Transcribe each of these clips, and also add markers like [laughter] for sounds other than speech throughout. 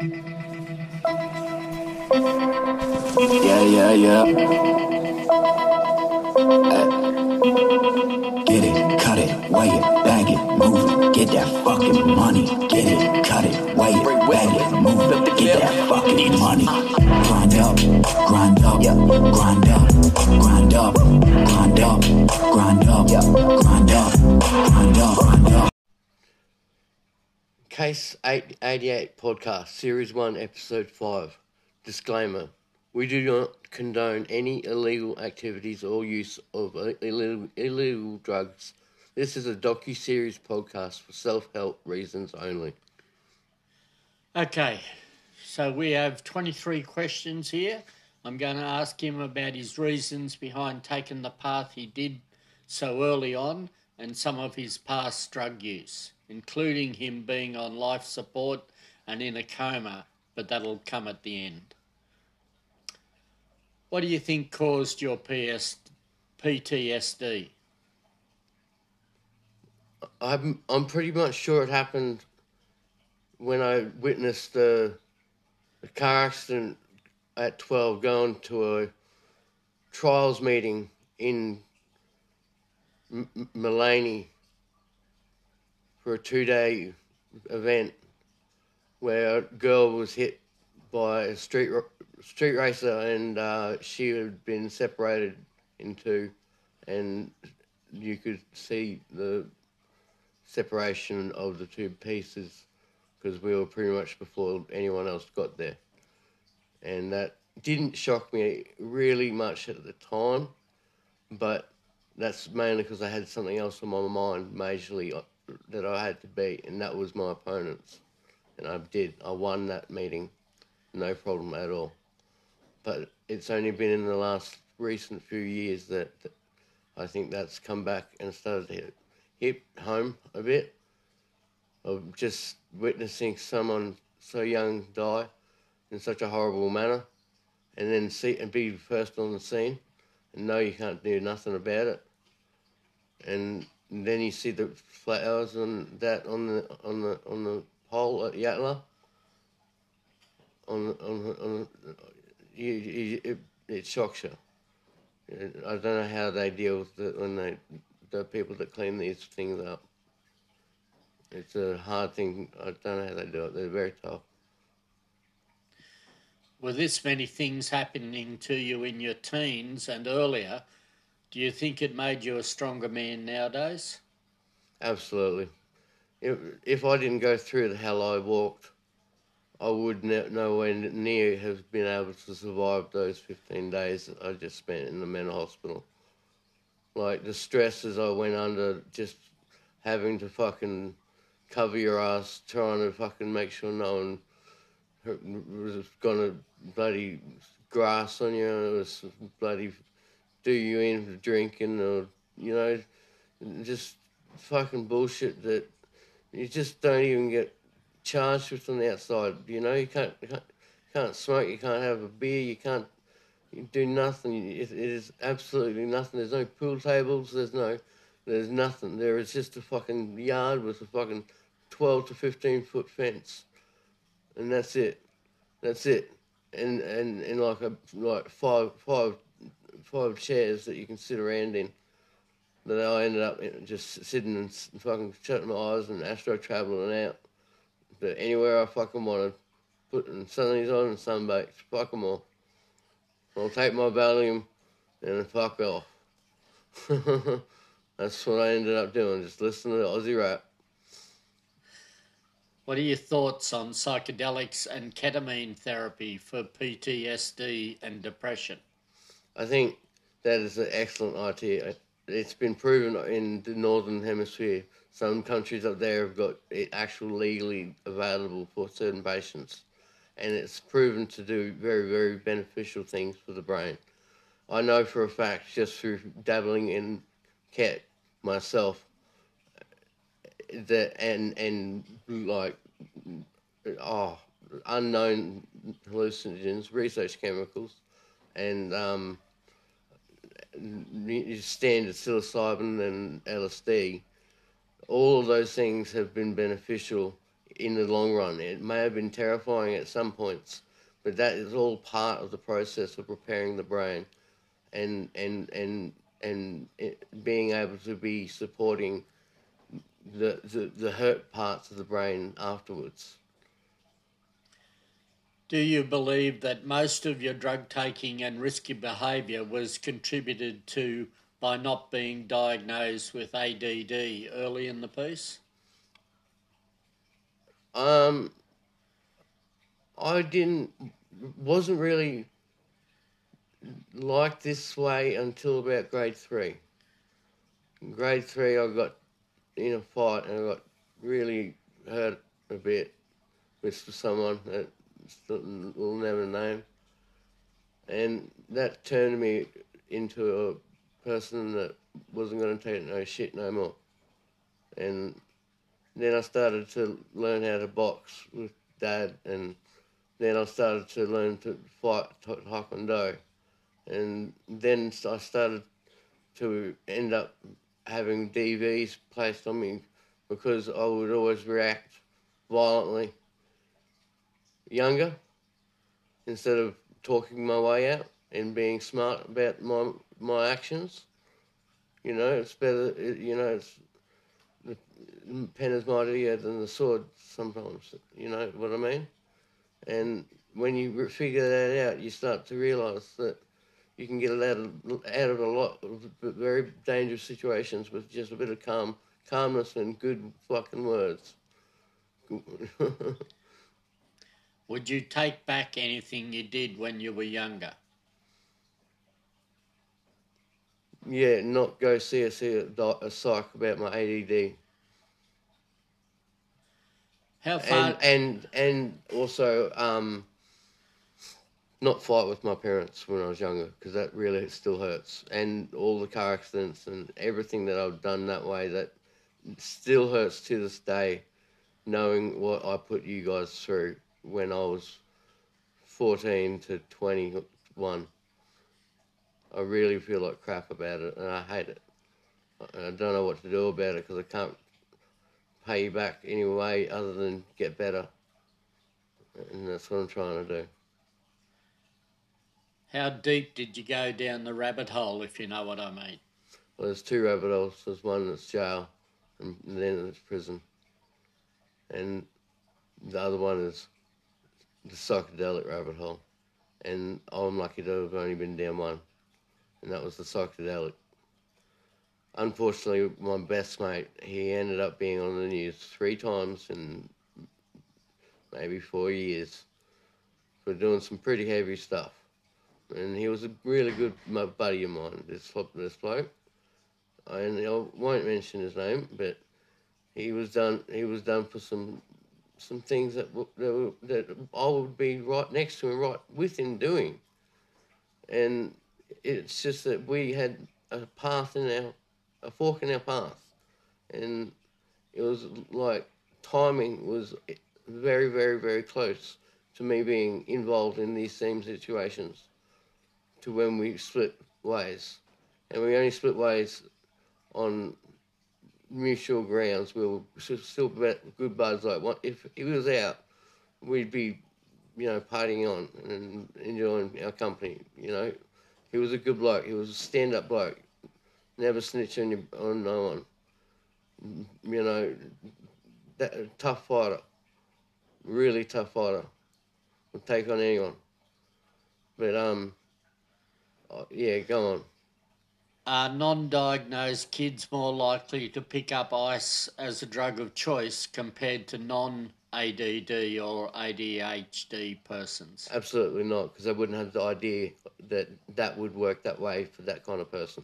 Yeah, yeah, yeah. Uh, get it, cut it, weigh it, bag it, move it. Get that fucking money. Get it, cut it, weigh it, bag it, move it. Get that fucking money. Grind up, grind up, yeah. Grind up, grind up, grind up, grind up, yeah. Grind up, grind up, grind up. Case 888 Podcast, Series 1, Episode 5. Disclaimer We do not condone any illegal activities or use of illegal, illegal drugs. This is a docu series podcast for self help reasons only. Okay, so we have 23 questions here. I'm going to ask him about his reasons behind taking the path he did so early on and some of his past drug use, including him being on life support and in a coma, but that'll come at the end. What do you think caused your PS, PTSD? I'm I'm pretty much sure it happened when I witnessed the, the car accident at 12 going to a trials meeting in M- Mullaney for a two day event where a girl was hit by a street street racer and uh, she had been separated in two and you could see the separation of the two pieces because we were pretty much before anyone else got there. And that didn't shock me really much at the time, but that's mainly because I had something else on my mind majorly uh, that I had to beat, and that was my opponents. And I did. I won that meeting, no problem at all. But it's only been in the last recent few years that, that I think that's come back and started to hit, hit home a bit of just witnessing someone so young die in such a horrible manner, and then see and be first on the scene, and know you can't do nothing about it, and then you see the flowers and that on the on the on the pole at Yatala. On on on, you, you, it, it shocks you. I don't know how they deal with it when they the people that clean these things up. It's a hard thing. I don't know how they do it. They're very tough. With this many things happening to you in your teens and earlier, do you think it made you a stronger man nowadays? Absolutely. If, if I didn't go through the hell I walked, I would ne- nowhere near have been able to survive those 15 days that I just spent in the mental hospital. Like the stresses I went under, just having to fucking cover your ass, trying to fucking make sure no one was gonna bloody grass on you, it was bloody do you in for drinking, or you know, just fucking bullshit that you just don't even get charged with on the outside. You know, you can't you can't, can't smoke, you can't have a beer, you can't you do nothing. It, it is absolutely nothing. There's no pool tables. There's no, there's nothing. There is just a fucking yard with a fucking twelve to fifteen foot fence, and that's it. That's it. And and and like a like five five five chairs that you can sit around in. That I ended up just sitting and fucking shutting my eyes and astral traveling out. But anywhere I fucking wanted, putting sunnies on and sunbakes, fuck them all. I'll take my Valium and fuck off. [laughs] That's what I ended up doing, just listening to Aussie rap. What are your thoughts on psychedelics and ketamine therapy for PTSD and depression? I think that is an excellent idea. It's been proven in the northern hemisphere. Some countries up there have got it actually legally available for certain patients, and it's proven to do very, very beneficial things for the brain. I know for a fact, just through dabbling in cat myself, that and and like oh unknown hallucinogens, research chemicals, and um, standard psilocybin and LSD. All of those things have been beneficial in the long run. It may have been terrifying at some points, but that is all part of the process of preparing the brain, and and and and being able to be supporting the, the the hurt parts of the brain afterwards. Do you believe that most of your drug taking and risky behaviour was contributed to by not being diagnosed with ADD early in the piece? Um, I didn't, wasn't really like this way until about grade three. In grade three, I got in a fight and I got really hurt a bit with someone that we'll never name. And that turned me into a person that wasn't going to take no shit no more. And then I started to learn how to box with dad, and then I started to learn to fight taekwondo, and then I started to end up having DVs placed on me because I would always react violently. Younger, instead of talking my way out and being smart about my my actions, you know, it's better. You know, it's the pen is mightier than the sword. Sometimes, you know what I mean. And when you figure that out, you start to realise that you can get out of, out of a lot of very dangerous situations with just a bit of calm, calmness and good fucking words. [laughs] Would you take back anything you did when you were younger? Yeah, not go see a, see a, a psych about my ADD. How far? And and and also um, not fight with my parents when I was younger because that really still hurts. And all the car accidents and everything that I've done that way that still hurts to this day, knowing what I put you guys through when I was 14 to 21. I really feel like crap about it and I hate it. I don't know what to do about it because I can't pay you back any way other than get better. And that's what I'm trying to do. How deep did you go down the rabbit hole, if you know what I mean? Well, there's two rabbit holes. There's one that's jail, and then it's prison. And the other one is the psychedelic rabbit hole. And oh, I'm lucky to have only been down one, and that was the psychedelic. Unfortunately, my best mate, he ended up being on the news three times in maybe four years for doing some pretty heavy stuff and he was a really good buddy of mine. This this bloke, and I won't mention his name, but he was done. He was done for some some things that that, that I would be right next to him, right with him doing, and it's just that we had a path in our a fork in our path, and it was like timing was very very very close to me being involved in these same situations to when we split ways. And we only split ways on mutual grounds. We were still good buds. Like, if he was out, we'd be, you know, partying on and enjoying our company. You know, he was a good bloke. He was a stand-up bloke. Never snitch on, your, on no one. You know, that tough fighter. Really tough fighter. Would take on anyone. But um, Oh, yeah, go on. Are non diagnosed kids more likely to pick up ice as a drug of choice compared to non ADD or ADHD persons? Absolutely not, because they wouldn't have the idea that that would work that way for that kind of person.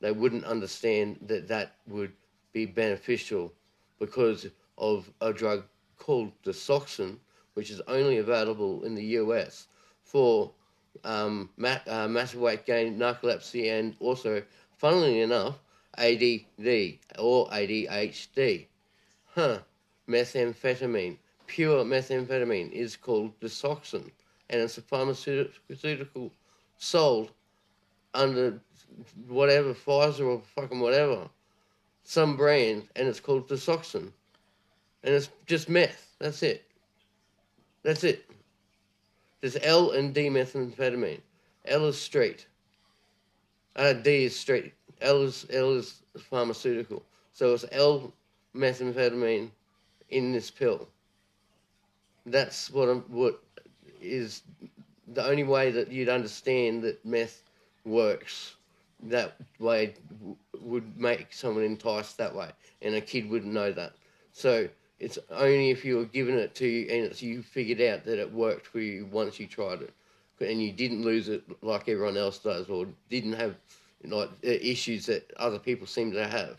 They wouldn't understand that that would be beneficial because of a drug called Desoxyn, which is only available in the US for um, uh, massive weight gain, narcolepsy, and also, funnily enough, ADD or ADHD. Huh. Methamphetamine, pure methamphetamine, is called Desoxyn, and it's a pharmaceutical sold under whatever, Pfizer or fucking whatever, some brand, and it's called Desoxyn. and it's just meth. That's it. That's it. There's L and D methamphetamine. L is straight. Uh, D is straight. L is L is pharmaceutical. So it's L methamphetamine in this pill. That's what I'm, what is the only way that you'd understand that meth works. That way would make someone enticed that way, and a kid wouldn't know that. So it's only if you were given it to you and it's, you figured out that it worked for you once you tried it, and you didn't lose it like everyone else does, or didn't have like issues that other people seem to have.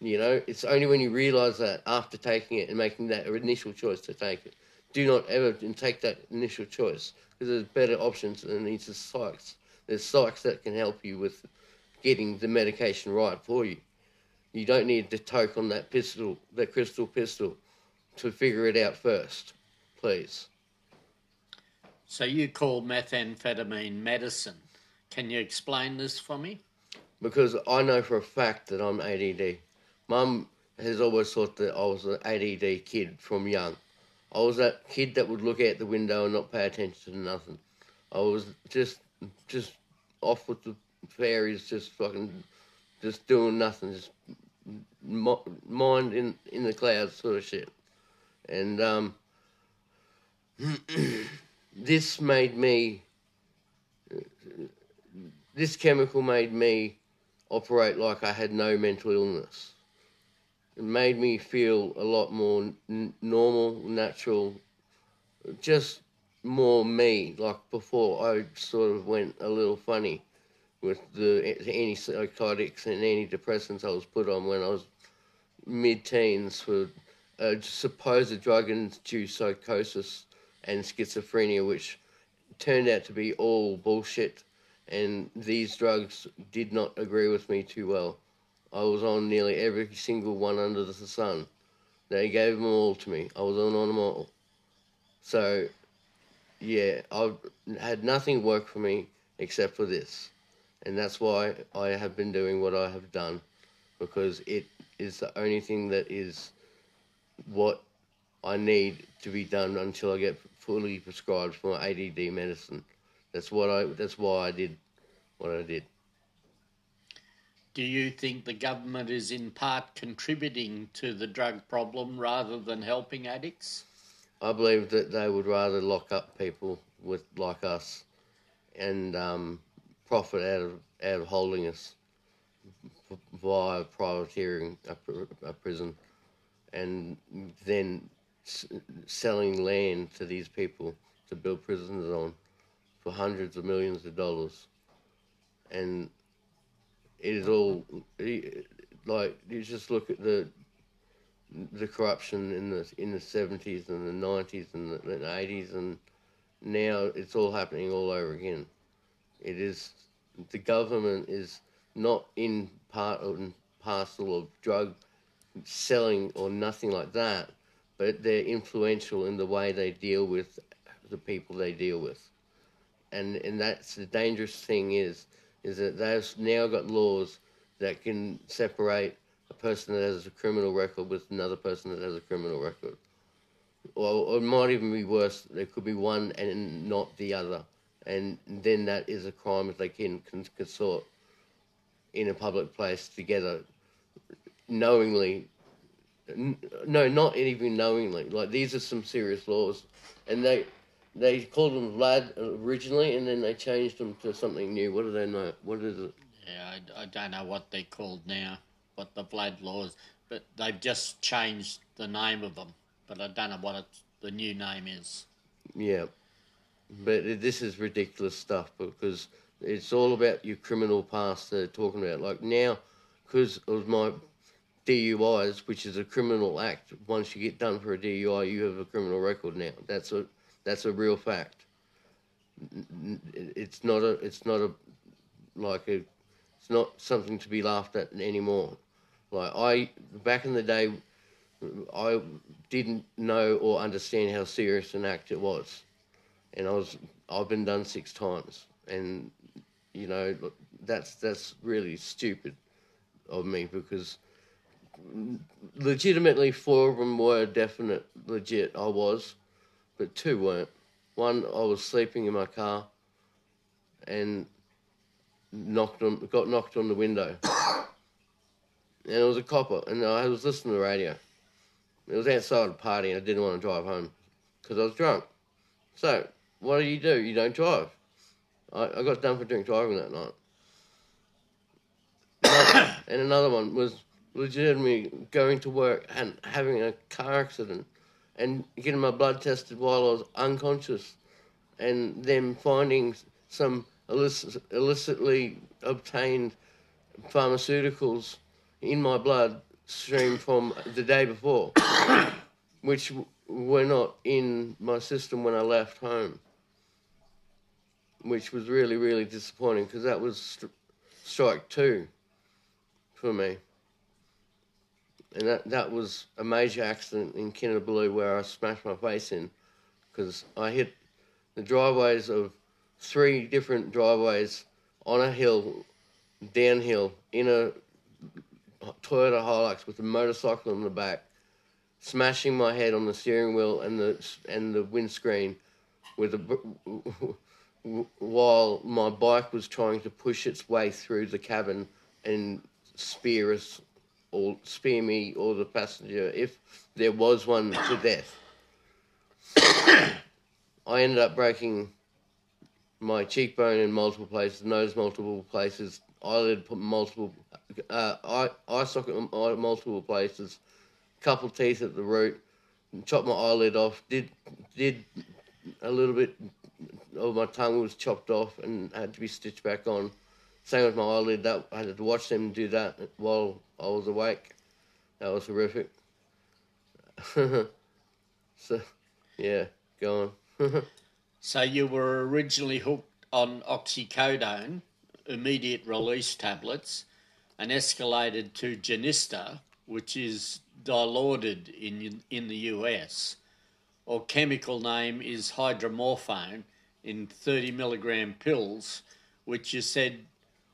You know, it's only when you realise that after taking it and making that initial choice to take it. Do not ever take that initial choice because there's better options than these psychs. There's psychs that can help you with getting the medication right for you. You don't need to toke on that pistol, that crystal pistol, to figure it out first, please. So you call methamphetamine medicine. Can you explain this for me? Because I know for a fact that I'm ADD. Mum has always thought that I was an ADD kid from young. I was that kid that would look out the window and not pay attention to nothing. I was just just off with the fairies, just fucking, just doing nothing, just mind in in the clouds sort of shit. And um, [clears throat] this made me. This chemical made me operate like I had no mental illness. It made me feel a lot more normal, natural, just more me. Like before, I sort of went a little funny with the antipsychotics and antidepressants I was put on when I was mid-teens for a supposed drug-induced psychosis and schizophrenia, which turned out to be all bullshit. And these drugs did not agree with me too well. I was on nearly every single one under the sun. They gave them all to me. I was on, on them all. So, yeah, I had nothing work for me except for this. And that's why I have been doing what I have done because it is the only thing that is what I need to be done until I get fully prescribed for my ADD medicine. That's what I. That's why I did what I did. Do you think the government is in part contributing to the drug problem rather than helping addicts? I believe that they would rather lock up people with like us, and um, profit out of out of holding us via privateering a, a prison, and then selling land to these people to build prisons on for hundreds of millions of dollars, and it is all like you just look at the the corruption in the in the seventies and the nineties and the eighties and now it's all happening all over again. It is the government is not in part and parcel of drug selling or nothing like that, but they're influential in the way they deal with the people they deal with. And and that's the dangerous thing is is that they've now got laws that can separate a person that has a criminal record with another person that has a criminal record. Or, or it might even be worse, there could be one and not the other. And then that is a crime if they can consort in a public place together knowingly. No, not even knowingly. Like, these are some serious laws. And they they called them Vlad originally, and then they changed them to something new. What do they know? What is it? Yeah, I, I don't know what they're called now, what the Vlad laws, but they've just changed the name of them. But I don't know what it's, the new name is. Yeah, but this is ridiculous stuff because it's all about your criminal past they're talking about. Like now, because of my DUIs, which is a criminal act. Once you get done for a DUI, you have a criminal record now. That's a that's a real fact. It's not a. It's not a. Like a. It's not something to be laughed at anymore. Like I back in the day, I didn't know or understand how serious an act it was, and I was. I've been done six times, and you know that's that's really stupid of me because legitimately four of them were definite legit. I was, but two weren't. One, I was sleeping in my car, and knocked on got knocked on the window, [coughs] and it was a copper, and I was listening to the radio. It was outside a party, and I didn't want to drive home because I was drunk. So what do you do? You don't drive. I, I got done for drink driving that night. [coughs] And another one was legitimately going to work and having a car accident and getting my blood tested while I was unconscious and then finding some illicit, illicitly obtained pharmaceuticals in my blood stream from the day before, [coughs] which were not in my system when I left home, which was really, really disappointing because that was st- strike two for me. And that, that was a major accident in Kinabalu where I smashed my face in because I hit the driveways of three different driveways on a hill, downhill, in a Toyota Hilux with a motorcycle in the back, smashing my head on the steering wheel and the and the windscreen, with a, while my bike was trying to push its way through the cabin and spear us or spear me or the passenger if there was one to death. [coughs] I ended up breaking my cheekbone in multiple places, nose multiple places, eyelid multiple, uh, eye, eye socket uh, multiple places, couple teeth at the root, chopped my eyelid off, did did a little bit of my tongue was chopped off and had to be stitched back on. Same with my eyelid. That I had to watch them do that while I was awake. That was horrific. [laughs] so, yeah, go on. [laughs] So you were originally hooked on oxycodone, immediate release tablets, and escalated to Jurnista, which is dilaudid in in the US. Or chemical name is hydromorphone in 30 milligram pills, which you said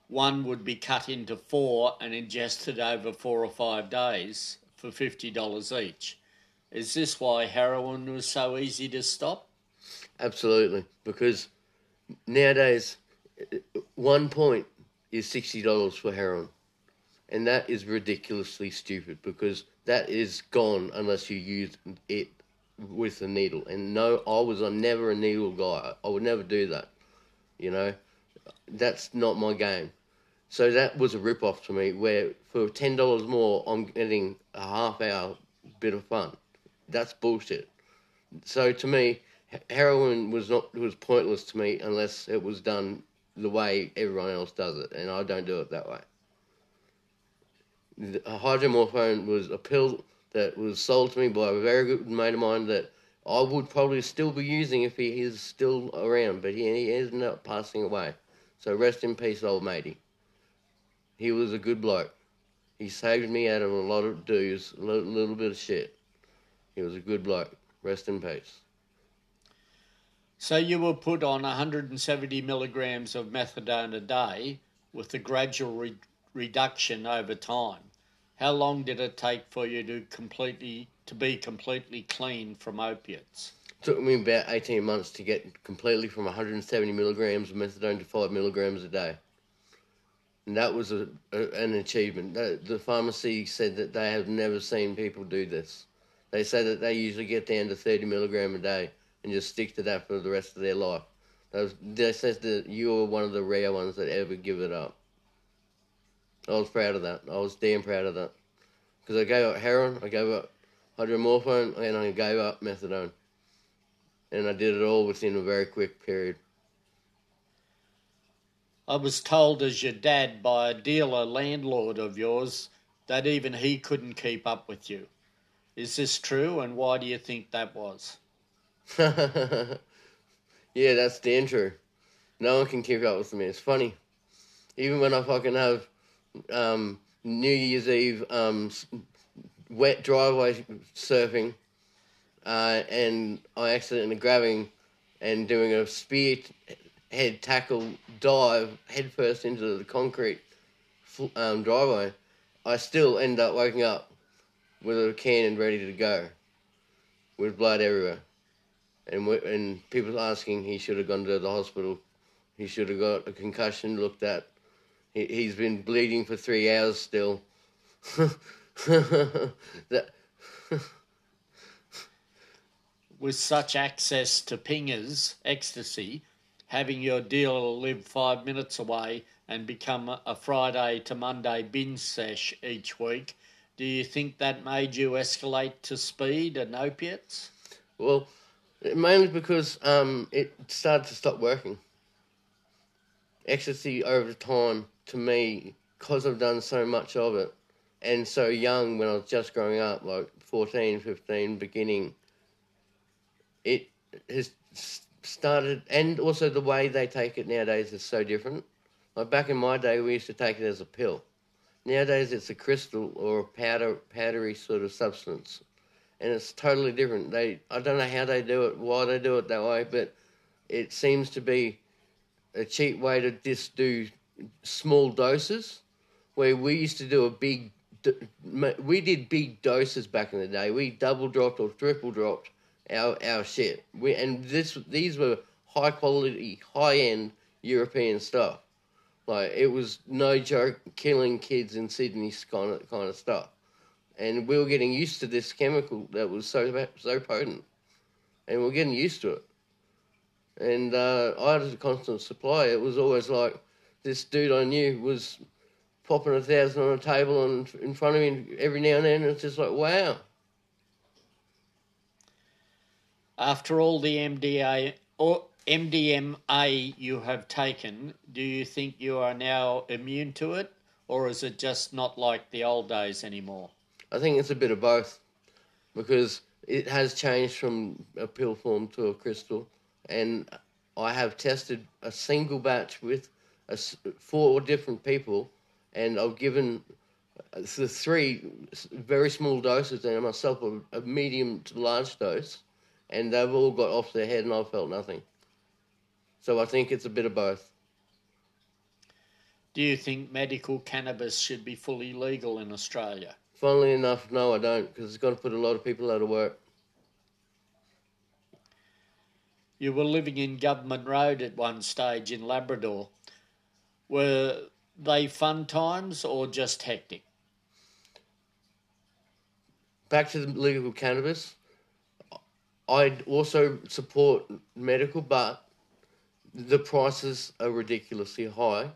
one would be cut into four and ingested over four or five days for $50 each. Is this why heroin was so easy to stop? Absolutely, because nowadays one point is sixty dollars for heroin, and that is ridiculously stupid because that is gone unless you use it with a needle. And no, I was a, never a needle guy. I would never do that. You know, that's not my game. So that was a rip off to me. Where for ten dollars more, I'm getting a half hour bit of fun. That's bullshit. So to me, heroin was not was pointless to me unless it was done the way everyone else does it, and I don't do it that way. The hydromorphone was a pill that was sold to me by a very good mate of mine that I would probably still be using if he is still around, but he, he ended up passing away. So rest in peace, old matey. He was a good bloke. He saved me out of a lot of dues, a little, little bit of shit. He was a good bloke. Rest in peace. So you were put on 170 milligrams of methadone a day with a gradual re- reduction over time. How long did it take for you to completely to be completely clean from opiates? It took me about 18 months to get completely from 170 milligrams of methadone to 5 milligrams a day. And that was a, a, an achievement. The, the pharmacy said that they have never seen people do this. They say that they usually get down to 30 milligram a day and just stick to that for the rest of their life. They, said that you were one of the rare ones that ever give it up. I was proud of that. I was damn proud of that. Because I gave up heroin, I gave up hydromorphone, and I gave up methadone and I did it all within a very quick period. I was told as your dad by a dealer landlord of yours that even he couldn't keep up with you. Is this true and why do you think that was? [laughs] yeah, that's damn true. No one can keep up with me. It's funny. Even when I fucking have um, New Year's Eve um, wet driveway surfing, uh, and I accidentally grabbing and doing a spear head tackle dive headfirst into the concrete um, driveway, I still end up waking up with a cannon ready to go, with blood everywhere, and and people asking he should have gone to the hospital, he should have got a concussion looked at. He he's been bleeding for three hours still. [laughs] that With such access to pingers, ecstasy, having your dealer live five minutes away and become a- a Friday to Monday binge sesh each week, do you think that made you escalate to speed and opiates? Well, mainly because um, it started to stop working. Ecstasy over time, to me, because I've done so much of it, and so young when I was just growing up, like 14, 15, beginning, it has started, and also the way they take it nowadays is so different. Like back in my day, we used to take it as a pill. Nowadays, it's a crystal or a powder, powdery sort of substance and it's totally different. They I don't know how they do it, why they do it that way, but it seems to be a cheap way to just do small doses. Where we used to do a big, we did big doses back in the day. We double dropped or triple dropped our our shit. We and this these were high quality, high end European stuff. Like it was no joke, killing kids in Sydney kind of kind of stuff and we were getting used to this chemical that was so so potent, and we are getting used to it. And uh, I had a constant supply. It was always like this dude I knew was popping a thousand on a table and in front of me every now and then. And it's just like wow. After all the MDA or MDMA you have taken, do you think you are now immune to it, or is it just not like the old days anymore? I think it's a bit of both because it has changed from a pill form to a crystal, and I have tested a single batch with a four different people, and I've given uh, the three very small doses and myself a, a medium to large dose, and they've all got off their head, and I've felt nothing. So I think it's a bit of both. Do you think medical cannabis should be fully legal in Australia? Funnily enough, no, I don't, because it's going to put a lot of people out of work. You were living in Government Road at one stage in Labrador. Were they fun times or just hectic? back to the legal cannabis, I'd also support medical, but the prices are ridiculously high,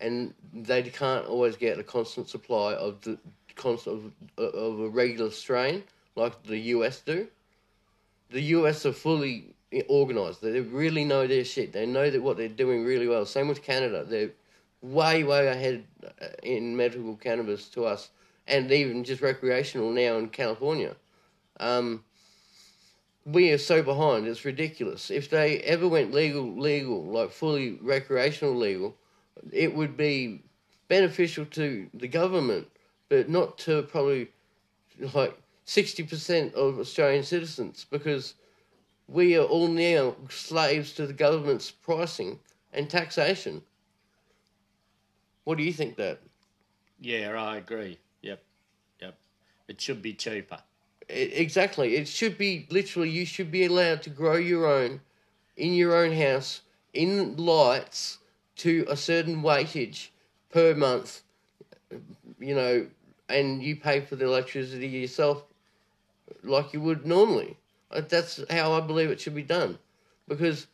and they can't always get a constant supply of the constant of, of a regular strain like the US do. The US are fully organized. They really know their shit. They know that what they're doing really well. Same with Canada. They're way way ahead uh, in medical cannabis to us, and even just recreational now in California. Um, we are so behind. It's ridiculous. If they ever went legal, legal, like fully recreational legal, it would be beneficial to the government, but not to probably like sixty percent of Australian citizens because we are all now slaves to the government's pricing and taxation. What do you think, Dad? Yeah, I agree. Yep, yep. It should be cheaper. I- Exactly. It should be literally. You should be allowed to grow your own, in your own house, in lights to a certain weightage per month. You know, and you pay for the electricity yourself, like you would normally. Uh, That's how I believe it should be done, because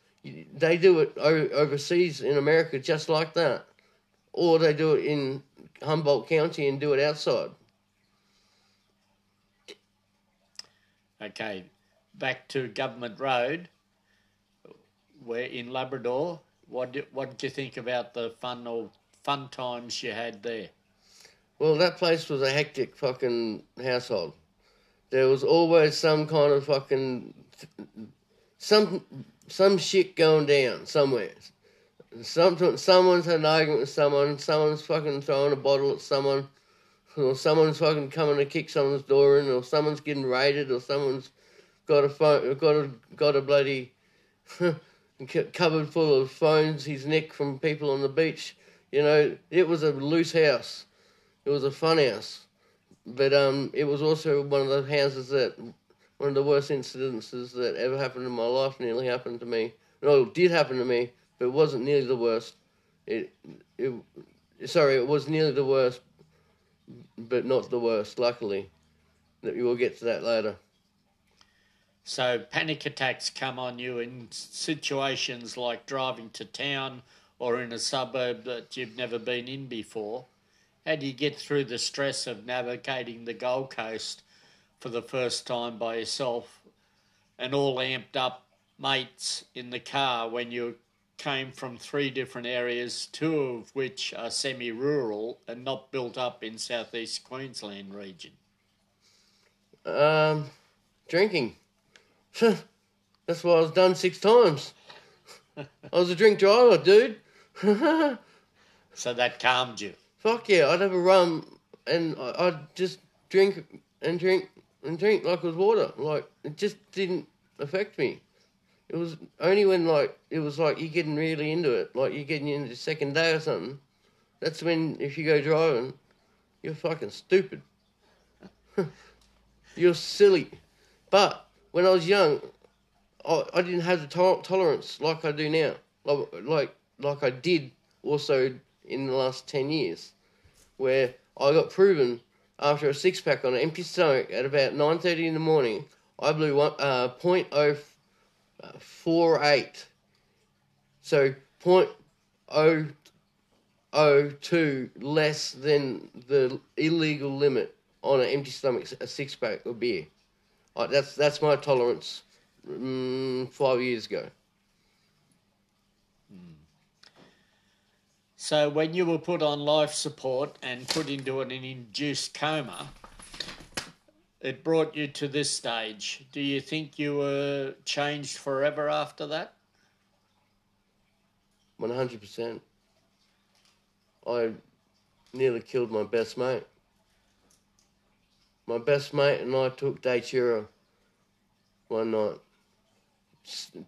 they do it overseas in America just like that, or they do it in Humboldt County and do it outside. Okay, back to Government Road. We're in Labrador. What do, what did you think about the fun or fun times you had there? Well, that place was a hectic fucking household. There was always some kind of fucking some some shit going down somewhere. Some someone's had an argument with someone. Someone's fucking throwing a bottle at someone, or someone's fucking coming to kick someone's door in, or someone's getting raided, or someone's got a phone, got a got a bloody [laughs] cupboard full of phones he's nicked from people on the beach. You know, it was a loose house. It was a fun house. but um, it was also one of the houses that one of the worst incidences that ever happened in my life nearly happened to me. No, it did happen to me, it wasn't nearly the worst. It, it, sorry, it was nearly the worst, but not the worst. Luckily, that we will get to that later. So panic attacks come on you in situations like driving to town or in a suburb that you've never been in before. How do you get through the stress of navigating the Gold Coast for the first time by yourself and all amped up mates in the car when you came from three different areas, two of which are semi rural and not built up in southeast Queensland region? Um, drinking. [laughs] That's why I was done six times. I was a drink driver, dude. [laughs] so that calmed you. Fuck yeah, I'd have a rum and I'd just drink and drink and drink like it was water. Like it just didn't affect me. It was only when like it was like you're getting really into it, like you're getting into the second day or something. That's when if you go driving, you're fucking stupid. [laughs] you're silly. But when I was young, I, I didn't have the to- tolerance like I do now, like like like I did also in the last ten years, where I got proven after a six pack on an empty stomach at about nine thirty in the morning. I blew one, uh, 0.05 Four 48. So 0.002 less than the illegal limit on an empty stomach, a six pack of beer. Right, that's that's my tolerance mm, five years ago. So when you were put on life support and put into an induced coma, it brought you to this stage. Do you think you were changed forever after that? 100%. I nearly killed my best mate. My best mate and I took Datura one night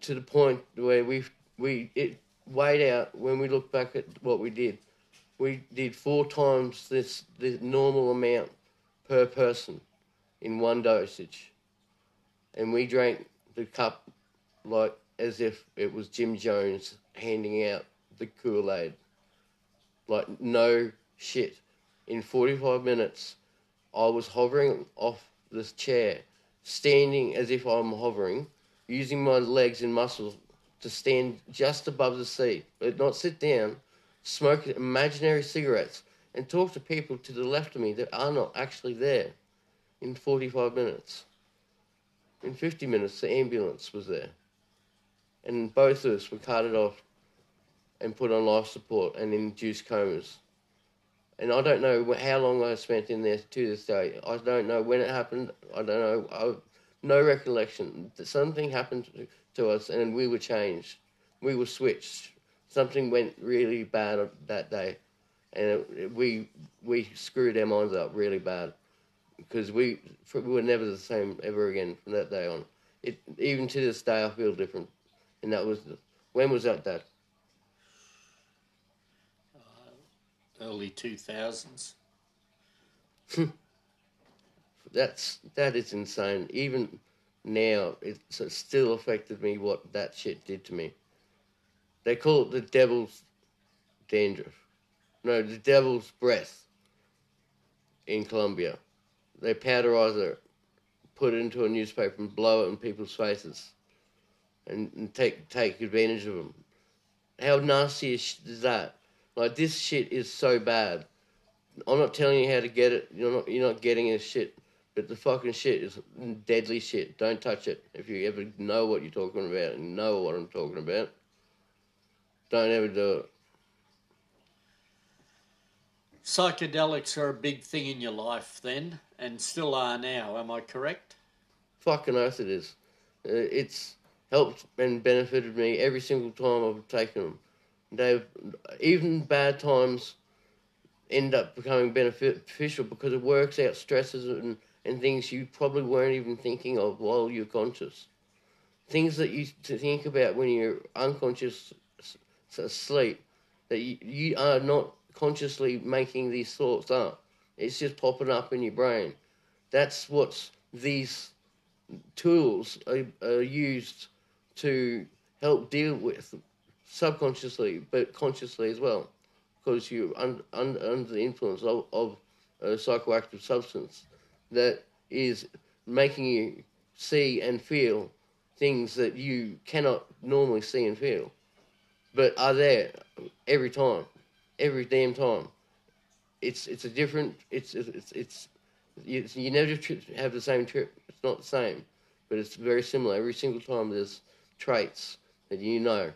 to the point where we we it weighed out when we look back at what we did. We did four times this the normal amount per person in one dosage, and we drank the cup like as if it was Jim Jones handing out the Kool Aid. Like no shit. In forty five minutes, I was hovering off this chair, standing as if I'm hovering, using my legs and muscles to stand just above the seat, but not sit down, smoke imaginary cigarettes, and talk to people to the left of me that are not actually there in 45 minutes. In 50 minutes, the ambulance was there. And both of us were carted off and put on life support and induced comas. And I don't know how long I spent in there to this day. I don't know when it happened. I don't know. I, no recollection. Something happened to us and we were changed. We were switched. Something went really bad that day, and it, we we screwed our minds up really bad because we we were never the same ever again from that day on. It even to this day I feel different, and that was when was that, Dad? Uh, early two thousands. [laughs] That's that is insane. Even now it's still affected me what that shit did to me. They call it the devil's dandruff. No, the devil's breath in Colombia. They powderize it, put it into a newspaper and blow it in people's faces and, and take take advantage of them. How nasty is, is that? Like this shit is so bad. I'm not telling you how to get it. You're not you're not getting this shit. But the fucking shit is deadly shit. Don't touch it. If you ever know what you're talking about and know what I'm talking about, don't ever do it. Psychedelics are a big thing in your life then, and still are now. Am I correct? Fucking oath it is. Uh, it's helped and benefited me every single time I've taken them. They've even bad times end up becoming beneficial because it works out stresses and and things you probably weren't even thinking of while you're conscious. Things that you think about when you're unconscious asleep, that you, you are not consciously making these thoughts up, It's just popping up in your brain. That's what these tools are, are used to help deal with subconsciously, but consciously as well, because you're un, un, under the influence of, of a psychoactive substance that is making you see and feel things that you cannot normally see and feel, but are there every time, every damn time. It's it's a different. It's it's it's you, you never have the same trip. It's not the same, but it's very similar. Every single time there's traits that you know.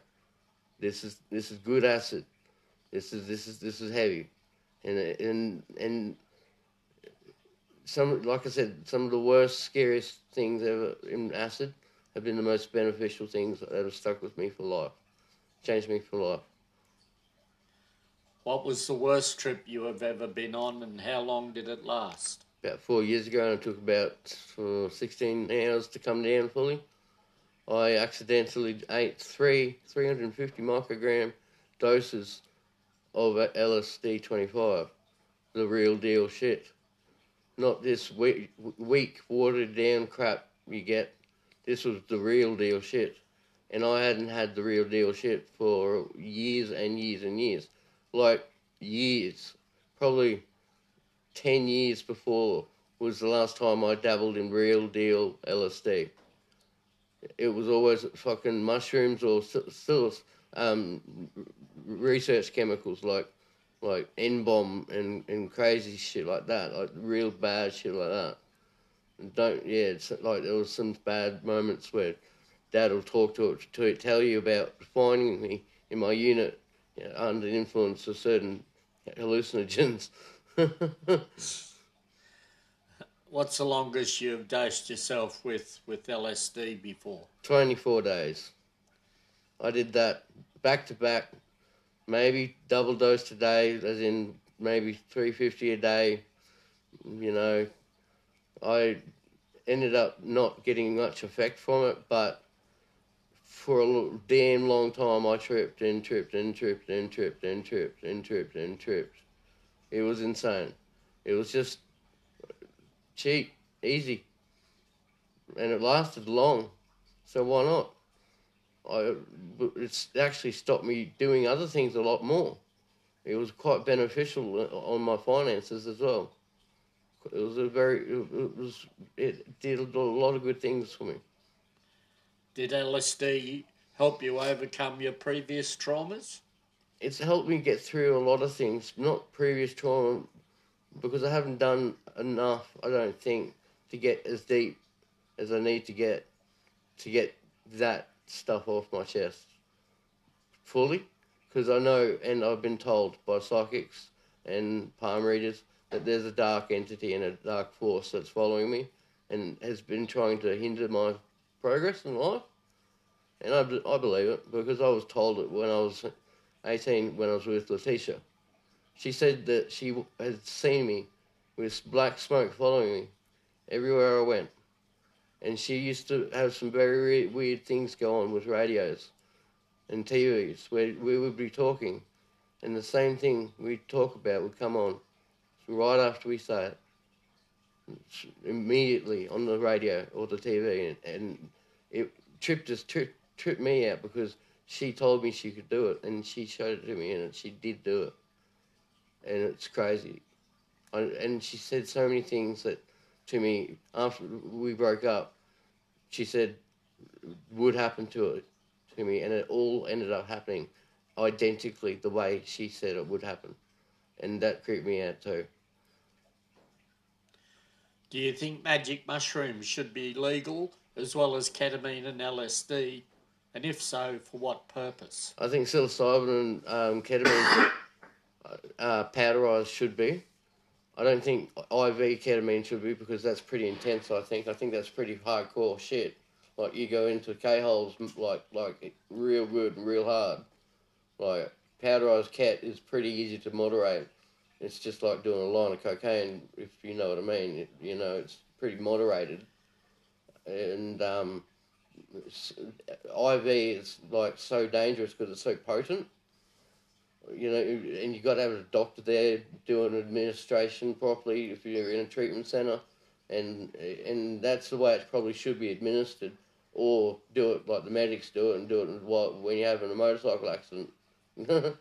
This is this is good acid. This is this is this is heavy, and and and some like I said, some of the worst, scariest things ever in acid have been the most beneficial things that have stuck with me for life, changed me for life. What was the worst trip you have ever been on, and how long did it last? About four years ago, and it took about uh, 16 hours to come down fully. I accidentally ate three 350 microgram doses of LSD 25, the real deal shit. Not this weak, weak watered down crap you get. This was the real deal shit. And I hadn't had the real deal shit for years and years and years. Like years. Probably 10 years before was the last time I dabbled in real deal LSD it was always fucking mushrooms or still um, research chemicals like like N bomb and, and crazy shit like that, like real bad shit like that. Don't yeah, it's like there was some bad moments where Dad will talk to to tell you about finding me in my unit you know, under the influence of certain hallucinogens. [laughs] What's the longest you've dosed yourself with, with LSD before? 24 days. I did that back to back, maybe double dose a day, as in maybe 350 a day. You know, I ended up not getting much effect from it, but for a damn long time I tripped and tripped and tripped and tripped and tripped and tripped and tripped. It was insane. It was just uh, cheap, easy, and it lasted long. So why not? I, it's actually stopped me doing other things a lot more. It was quite beneficial uh, on my finances as well. It was a very, it was, it did a lot of good things for me. Did LSD help you overcome your previous traumas? It's helped me get through a lot of things, not previous trauma, because I haven't done enough, I don't think, to get as deep as I need to get to get that stuff off my chest fully. Because I know, and I've been told by psychics and palm readers that there's a dark entity and a dark force that's following me and has been trying to hinder my progress in life. And I, I believe it because I was told it when I was 18 when I was with Letitia. She said that she had seen me with black smoke following me everywhere I went. And she used to have some very weird things go on with radios and TVs where we would be talking, and the same thing we'd talk about would come on right after we say it, immediately on the radio or the TV, and, and it tripped us, tripped, tripped me out because she told me she could do it, and she showed it to me, and she did do it and it's crazy. I, and she said so many things that to me after we broke up. She said would happen to it to me, and it all ended up happening identically the way she said it would happen, and that creeped me out too. Do you think magic mushrooms should be legal as well as ketamine and LSD? And if so, for what purpose? I think psilocybin and um, ketamine [coughs] uh, powderized should be. I don't think IV ketamine should be because that's pretty intense. I think I think that's pretty hardcore shit. Like you go into K holes like like real good and real hard. Like powderized cat is pretty easy to moderate. It's just like doing a line of cocaine, if you know what I mean. It, you know, it's pretty moderated. And um, IV is like so dangerous because it's so potent you know, and you've got to have a doctor there doing administration properly if you're in a treatment centre, and and that's the way it probably should be administered, or do it like the medics do it and do it while, when you're having a motorcycle accident. [laughs]